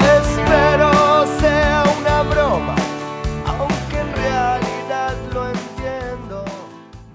Espero sea una broma, aunque en realidad lo entiendo.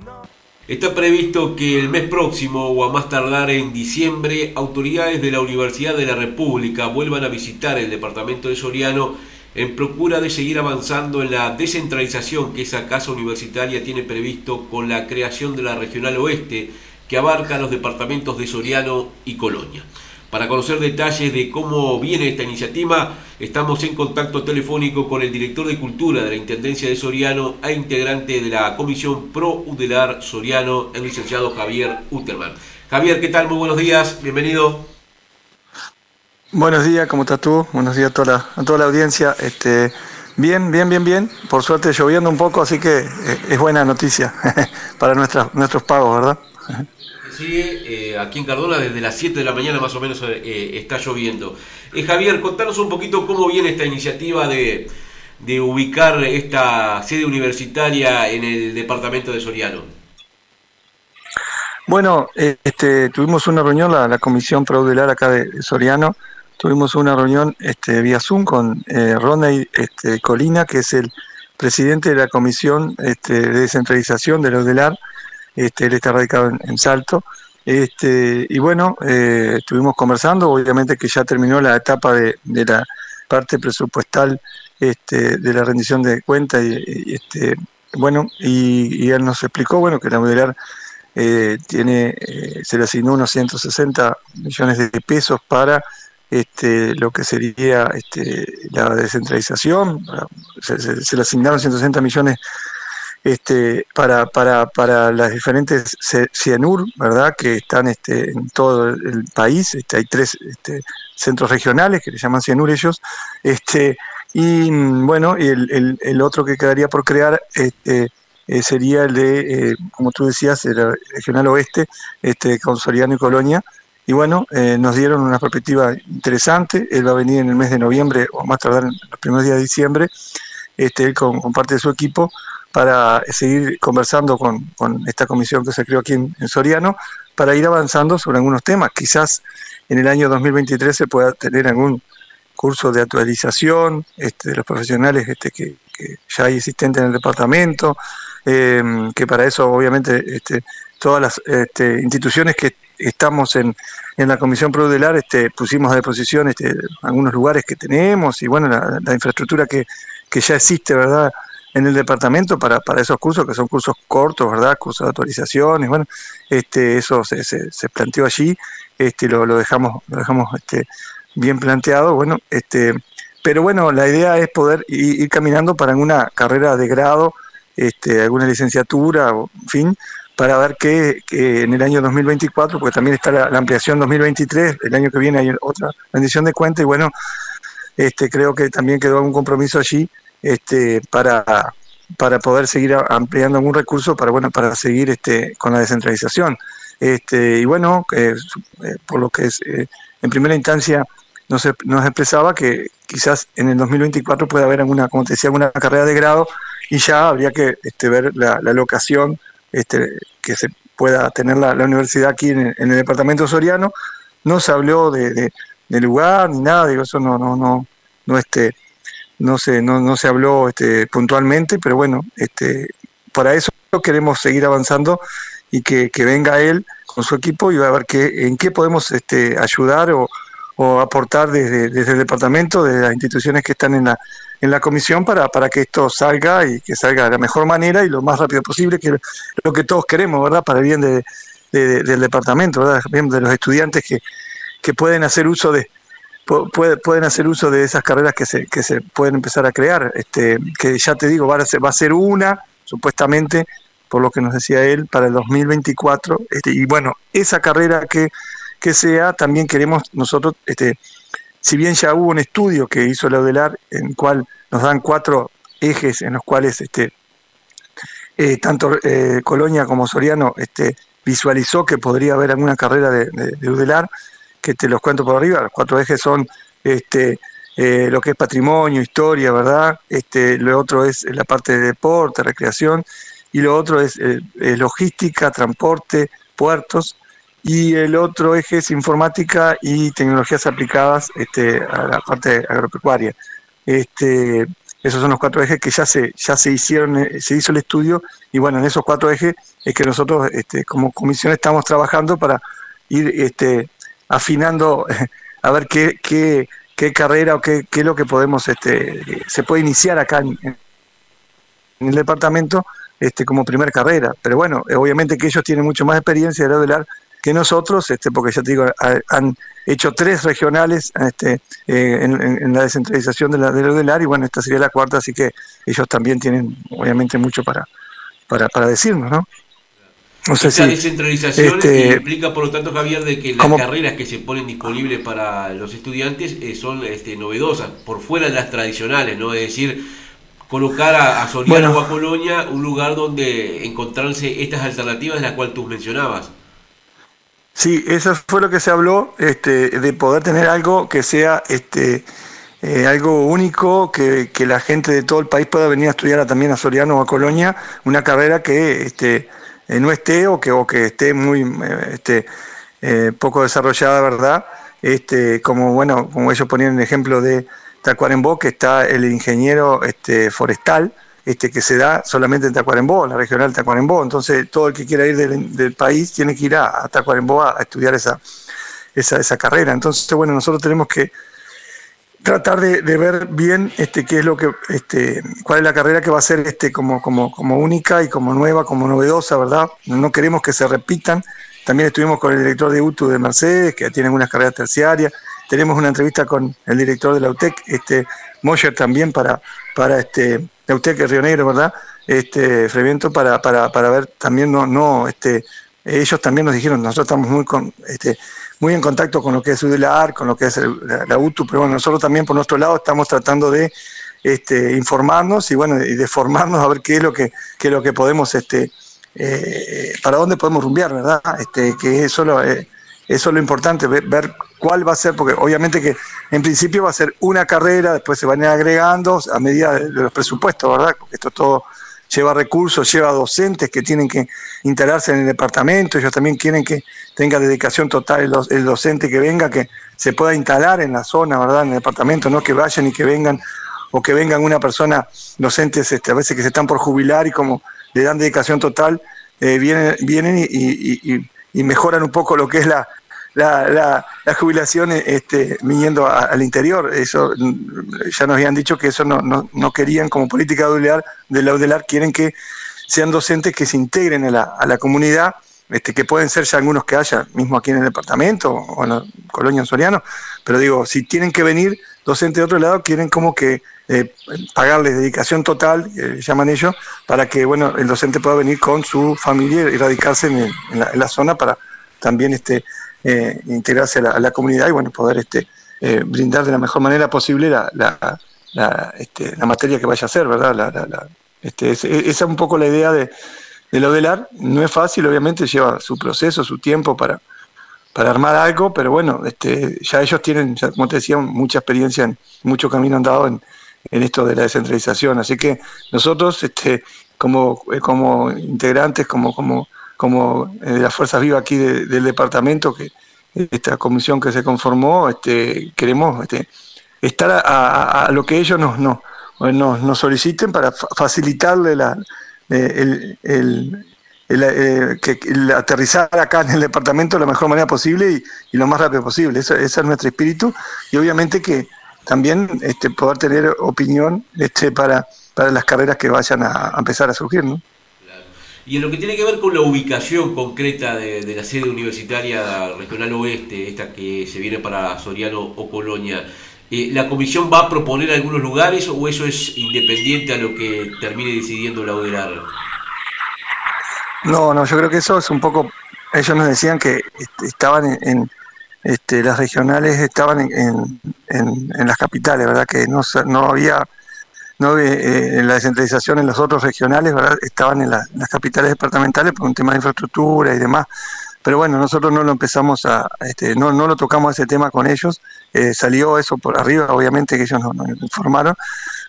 No. Está previsto que el mes próximo o a más tardar en diciembre, autoridades de la Universidad de la República vuelvan a visitar el departamento de Soriano en procura de seguir avanzando en la descentralización que esa casa universitaria tiene previsto con la creación de la Regional Oeste, que abarca los departamentos de Soriano y Colonia. Para conocer detalles de cómo viene esta iniciativa, estamos en contacto telefónico con el director de Cultura de la Intendencia de Soriano e integrante de la Comisión Pro Udelar Soriano, el licenciado Javier Uterman. Javier, ¿qué tal? Muy buenos días, bienvenido. Buenos días, ¿cómo estás tú? Buenos días a toda la, a toda la audiencia. Este, bien, bien, bien, bien. Por suerte lloviendo un poco, así que eh, es buena noticia para nuestras, nuestros pagos, ¿verdad? Sí, eh, aquí en Cardona desde las 7 de la mañana más o menos eh, está lloviendo. Javier, contanos un poquito cómo viene esta iniciativa de, de ubicar esta sede universitaria en el departamento de Soriano. Bueno, este, tuvimos una reunión, la, la Comisión Praudelar acá de Soriano, tuvimos una reunión este, vía Zoom con eh, Roney este, Colina, que es el presidente de la Comisión este, de Descentralización de los DELAR, este, él está radicado en, Salto, este, y bueno, eh, estuvimos conversando, obviamente que ya terminó la etapa de, la parte presupuestal este, de la rendición de cuentas, y, este, bueno, y, él nos explicó, bueno, que la modelar eh, tiene, eh, se le asignó unos 160 millones de pesos para este, lo que sería este, la descentralización, se, le asignaron 160 millones este, para, para, para las diferentes CIANUR, ¿verdad? Que están este, en todo el país, este, hay tres este, centros regionales que le llaman CIANUR ellos, este, y bueno, el, el, otro que quedaría por crear este, eh, sería el de, eh, como tú decías, el regional oeste, este, con Soriano y Colonia, y bueno, eh, nos dieron una perspectiva interesante. Él va a venir en el mes de noviembre o más tardar en los primeros días de diciembre, este, él con, parte de su equipo, para seguir conversando con, esta comisión que se creó aquí en, Soriano, para ir avanzando sobre algunos temas. Quizás en el año 2023 se pueda tener algún curso de actualización este, de los profesionales este, que, ya hay existentes en el departamento, eh, que para eso obviamente este, todas las instituciones que estamos en, en la Comisión Prodelar, este, pusimos a disposición algunos lugares que tenemos y bueno, la, infraestructura que, que, ya existe, ¿verdad? En el departamento para, para esos cursos, que son cursos cortos, ¿verdad? Cursos de actualizaciones, bueno, este, eso se, se, planteó allí, este, lo, lo dejamos, lo dejamos este, bien planteado, bueno, este, pero bueno, la idea es poder ir, caminando para una carrera de grado, este, alguna licenciatura, en fin, para ver que, en el año 2024, porque también está la, ampliación 2023, el año que viene hay otra rendición de cuenta y bueno, este, creo que también quedó un compromiso allí este, para, para poder seguir ampliando algún recurso para, bueno, para seguir este, con la descentralización. Este, y bueno, eh, por lo que es, eh, en primera instancia nos, nos expresaba que quizás en el 2024 pueda haber alguna, como te decía, alguna carrera de grado y ya habría que este, ver la, locación este, que se pueda tener la, universidad aquí en el, departamento soriano. No se habló de, lugar ni nada, digo, eso no, no, no, no, este, no se, no, no se habló este, puntualmente, pero bueno, este, para eso queremos seguir avanzando y que, venga él con su equipo y va a ver qué, en qué podemos este, ayudar o, aportar desde, desde, el departamento, desde las instituciones que están en la, en la comisión para, para que esto salga y que salga de la mejor manera y lo más rápido posible, que lo que todos queremos, ¿verdad? Para el bien de, del departamento, ¿verdad? Bien de los estudiantes que, que pueden hacer uso de pueden hacer uso de esas carreras que se, que se pueden empezar a crear, este, que ya te digo, va a ser, una, supuestamente, por lo que nos decía él, para el 2024, este, y bueno, esa carrera que, sea, también queremos nosotros este, si bien ya hubo un estudio que hizo la UDELAR en el cual nos dan cuatro ejes en los cuales este, eh, tanto eh, Colonia como Soriano este, visualizó que podría haber alguna carrera de, UDELAR, que te los cuento por arriba, los cuatro ejes son este, eh, lo que es patrimonio, historia, ¿verdad? Este, lo otro es la parte de deporte, recreación, y lo otro es logística, transporte, puertos, y el otro eje es informática y tecnologías aplicadas este, a la parte agropecuaria. Este, esos son los cuatro ejes que ya se, ya se hicieron, eh, se hizo el estudio y bueno, en esos cuatro ejes es que nosotros este, como comisión estamos trabajando para ir este, afinando a ver qué, carrera o qué, es lo que podemos, este, se puede iniciar acá en, el departamento este, como primer carrera. Pero bueno, obviamente que ellos tienen mucho más experiencia de la que nosotros, este, porque ya te digo, han hecho tres regionales este, eh, en, la descentralización de la, de y bueno, esta sería la cuarta, así que ellos también tienen obviamente mucho para, para, para decirnos, ¿no? Esta descentralización este, implica, por lo tanto, Javier, de que las carreras que se ponen disponibles para los estudiantes eh, son este, novedosas, por fuera de las tradicionales, ¿no? Es decir, colocar a, a Soriano o a Colonia un lugar donde encontrarse estas alternativas, las cuales tú mencionabas. Sí, eso fue lo que se habló, este, de poder tener algo que sea este, eh, algo único, que, la gente de todo el país pueda venir a estudiar también a Soriano o a Colonia, una carrera que este, eh, no esté o que, o que esté muy eh, este, poco desarrollada, ¿verdad? Este, como bueno, como ellos ponían el ejemplo de Tacuarembó, que está el ingeniero este, forestal, este, que se da solamente en Tacuarembó, la regional Tacuarembó. Entonces, todo el que quiera ir del, país tiene que ir a, Tacuarembó a, estudiar esa, esa, carrera. Entonces, bueno, nosotros tenemos que tratar de, ver bien este, qué es lo que, este, cuál es la carrera que va a ser este, como, como, como única y como nueva, como novedosa, ¿verdad? No queremos que se repitan. También estuvimos con el director de UTU de Mercedes, que tiene unas carreras terciarias. Tenemos una entrevista con el director de la UTEC, este, Moyer también, para, para este, que es Río Negro, ¿verdad? Este, Freviento, para, para, para ver también, no, no, este, ellos también nos dijeron, nosotros estamos muy con, este, muy en contacto con lo que es UDLAR, con lo que es la, UTU, pero bueno, nosotros también por nuestro lado estamos tratando de este, informarnos y bueno, y de formarnos a ver qué es lo que, qué es lo que podemos, este, eh, para dónde podemos rumbear, ¿verdad? Este, que eso lo, eh, eso es lo importante, ver, cuál va a ser, porque obviamente que en principio va a ser una carrera, después se van agregando a medida de, los presupuestos, ¿verdad? Porque esto todo lleva recursos, lleva docentes que tienen que integrarse en el departamento, ellos también quieren que tenga dedicación total el, docente que venga, que se pueda instalar en la zona, ¿verdad? En el departamento, no que vayan y que vengan, o que vengan una persona, docentes este, a veces que se están por jubilar y como le dan dedicación total, eh, vienen, vienen y, y mejoran un poco lo que es la, la, la, jubilación este, viniendo al interior. Eso ya nos habían dicho que eso no, no, querían como política de la UDELAR, quieren que sean docentes que se integren a la, a la comunidad, este, que pueden ser ya algunos que haya, mismo aquí en el departamento o en la colonia Soriano, pero digo, si tienen que venir docentes de otro lado, quieren como que eh, pagarles dedicación total, eh, llaman ellos, para que bueno el docente pueda venir con su familia y radicarse en, la, en la, zona para también este, eh, integrarse a la, comunidad y bueno, poder este, eh, brindar de la mejor manera posible la, la, este, la materia que vaya a hacer, ¿verdad? La, este, esa es un poco la idea de, de lo del AR. No es fácil, obviamente lleva su proceso, su tiempo para, para armar algo, pero bueno, este, ya ellos tienen, como te decía, mucha experiencia, en, mucho camino andado en, en esto de la descentralización. Así que nosotros, este, como, como integrantes, como, como como eh, de las fuerzas vivas aquí del departamento, que esta comisión que se conformó, este, queremos este, estar a, lo que ellos nos, nos, nos, soliciten para facilitarle la, eh, el, eh, que, aterrizar acá en el departamento de la mejor manera posible y, lo más rápido posible. Ese, es nuestro espíritu y obviamente que también este, poder tener opinión este, para, para las carreras que vayan a, a empezar a surgir. ¿no? Y en lo que tiene que ver con la ubicación concreta de, la sede universitaria regional oeste, esta que se viene para Soriano o Colonia, eh, ¿la comisión va a proponer algunos lugares o eso es independiente a lo que termine decidiendo la UDELAR? No, no, yo creo que eso es un poco, ellos nos decían que estaban en, este, las regionales estaban en, en, las capitales, ¿verdad? Que no, no había no eh, la descentralización en los otros regionales ¿verdad? estaban en, las capitales departamentales por un tema de infraestructura y demás. Pero bueno, nosotros no lo empezamos a, este, no, no lo tocamos ese tema con ellos, eh, salió eso por arriba, obviamente que ellos nos, informaron,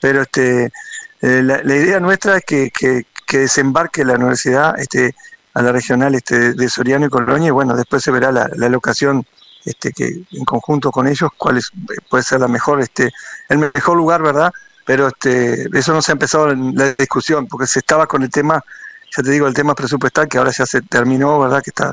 pero este, eh, la, idea nuestra es que, que, desembarque la universidad este, a la regional este, de Soriano y Colonia, y bueno, después se verá la, la locación este, que en conjunto con ellos, cuál es, puede ser la mejor, este, el mejor lugar, ¿verdad? Pero este, eso no se ha empezado en la discusión, porque se estaba con el tema, ya te digo, el tema presupuestal, que ahora ya se terminó, ¿verdad? Que está,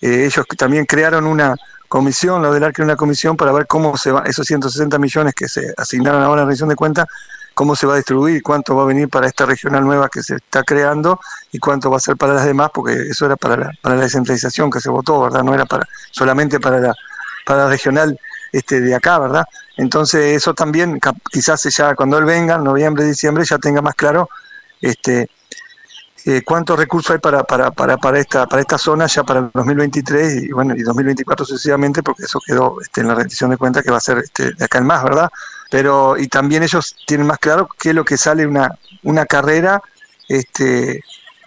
eh, ellos también crearon una comisión, la del ARC una comisión para ver cómo se va, esos 160 millones que se asignaron ahora en la rendición de cuentas, cómo se va a distribuir, cuánto va a venir para esta regional nueva que se está creando y cuánto va a ser para las demás, porque eso era para la, para la descentralización que se votó, ¿verdad? No era para solamente para la, para la regional este, de acá, ¿verdad? Entonces eso también, quizás ya cuando él venga, en noviembre, diciembre, ya tenga más claro este, eh, cuántos recursos hay para, para, para, para, esta, para esta zona ya para el 2023 y bueno y 2024 sucesivamente, porque eso quedó este, en la rendición de cuentas que va a ser este, de acá en más, ¿verdad? pero y también ellos tienen más claro qué es lo que sale una, una carrera este,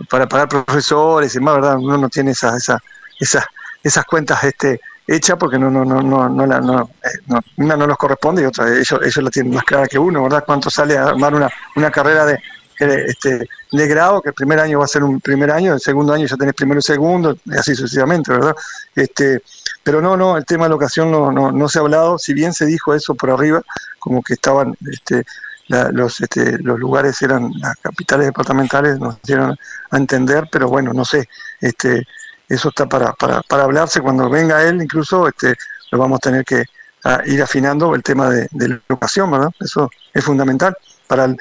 para pagar profesores y más, ¿verdad? Uno no tiene esas, esas, esas, esas cuentas este, hechas porque no, no, no, no, no, la, eh, no, una no los corresponde y otra, ellos, ellos la tienen más clara que uno, ¿verdad? Cuánto sale a armar una, carrera de, este, de grado, que el primer año va a ser un primer año, el segundo año ya tenés primero y segundo, así sucesivamente, ¿verdad? Este, pero no, no, el tema de la ocasión no, no, no se ha hablado, si bien se dijo eso por arriba, como que estaban este, los, este, los lugares eran las capitales departamentales, nos dieron a entender, pero bueno, no sé, este, eso está para, para, para hablarse cuando venga él, incluso este, lo vamos a tener que ir afinando el tema de, de la educación, ¿verdad? Eso es fundamental para el,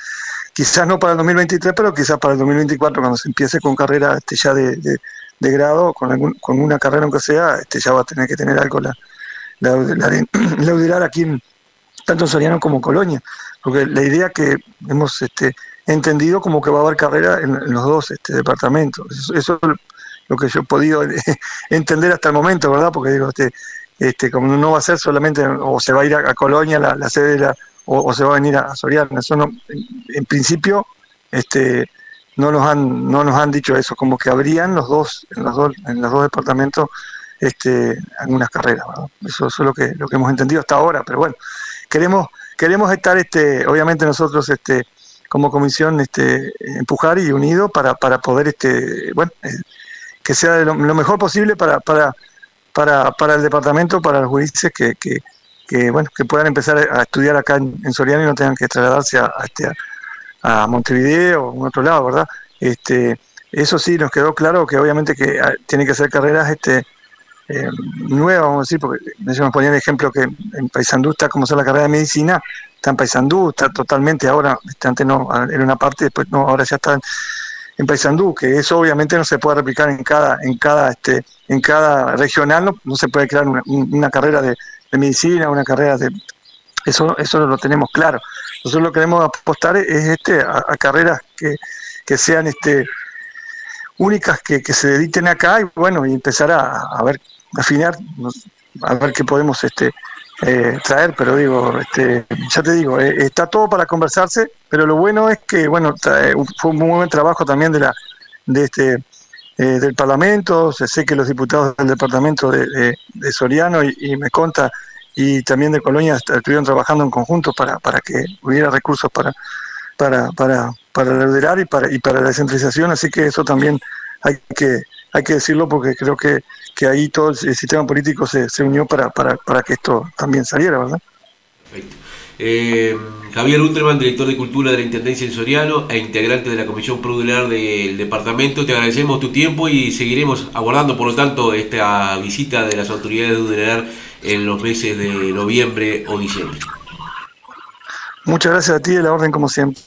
quizás no para el 2023, pero quizás para el 2024, cuando se empiece con carrera este, ya de, de, grado, con, algún, con una carrera aunque sea, este, ya va a tener que tener algo la, la, aquí en, tanto Soriano como Colonia, porque la idea que hemos este, entendido como que va a haber carrera en, en los dos este, departamentos. Eso, eso, es lo que yo he podido entender hasta el momento, ¿verdad? Porque digo, este, este, como no va a ser solamente, o se va a ir a, a Colonia, la, sede de la, o, se va a venir a, Soriano. Eso no, en, en, principio, este, no nos han, no nos han dicho eso, como que habrían los dos, en los dos, en los dos departamentos, este, algunas carreras, ¿verdad? Eso, eso es lo que, lo que hemos entendido hasta ahora, pero bueno, queremos queremos estar este obviamente nosotros este como comisión este empujar y unido para, para poder este bueno eh, que sea lo, lo, mejor posible para, para para para el departamento para los juristas que, que, que bueno que puedan empezar a estudiar acá en, en Soriano y no tengan que trasladarse a, a este a, Montevideo o un otro lado verdad este eso sí nos quedó claro que obviamente que ah, tiene que ser carreras este eh, nueva, vamos a decir, porque ellos me ponían el ejemplo que en Paysandú está como sea la carrera de medicina, está en Paysandú, está totalmente ahora, este, antes no, era una parte, después no, ahora ya está en, Paysandú, que eso obviamente no se puede replicar en cada, en cada, este, en cada regional, no, no se puede crear una, una carrera de, de, medicina, una carrera de eso, eso lo tenemos claro. Nosotros lo que queremos apostar es este a, a carreras que, que sean este únicas que, que, se dediquen acá y bueno, y empezar a, a ver afinar, a ver qué podemos este, eh, traer, pero digo, este, ya te digo, eh, está todo para conversarse, pero lo bueno es que, bueno, fue un muy buen trabajo también de la de este eh, del Parlamento, sé que los diputados del departamento de, de, de Soriano y, me conta y también de Colonia estuvieron trabajando en conjunto para, para que hubiera recursos para para para para liderar y para y para la descentralización, así que eso también hay que hay que decirlo porque creo que que ahí todo el sistema político se, se unió para, para, para, que esto también saliera, ¿verdad? Perfecto. Eh, Javier Unterman, director de Cultura de la Intendencia en Soriano e integrante de la Comisión Prodular del Departamento, te agradecemos tu tiempo y seguiremos aguardando, por lo tanto, esta visita de las autoridades de Udelear en los meses de noviembre o diciembre. Muchas gracias a ti de la orden como siempre.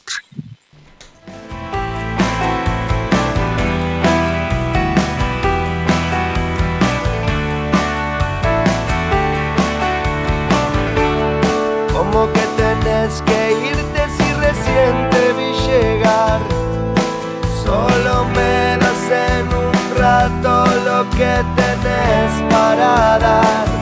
Que tenés para.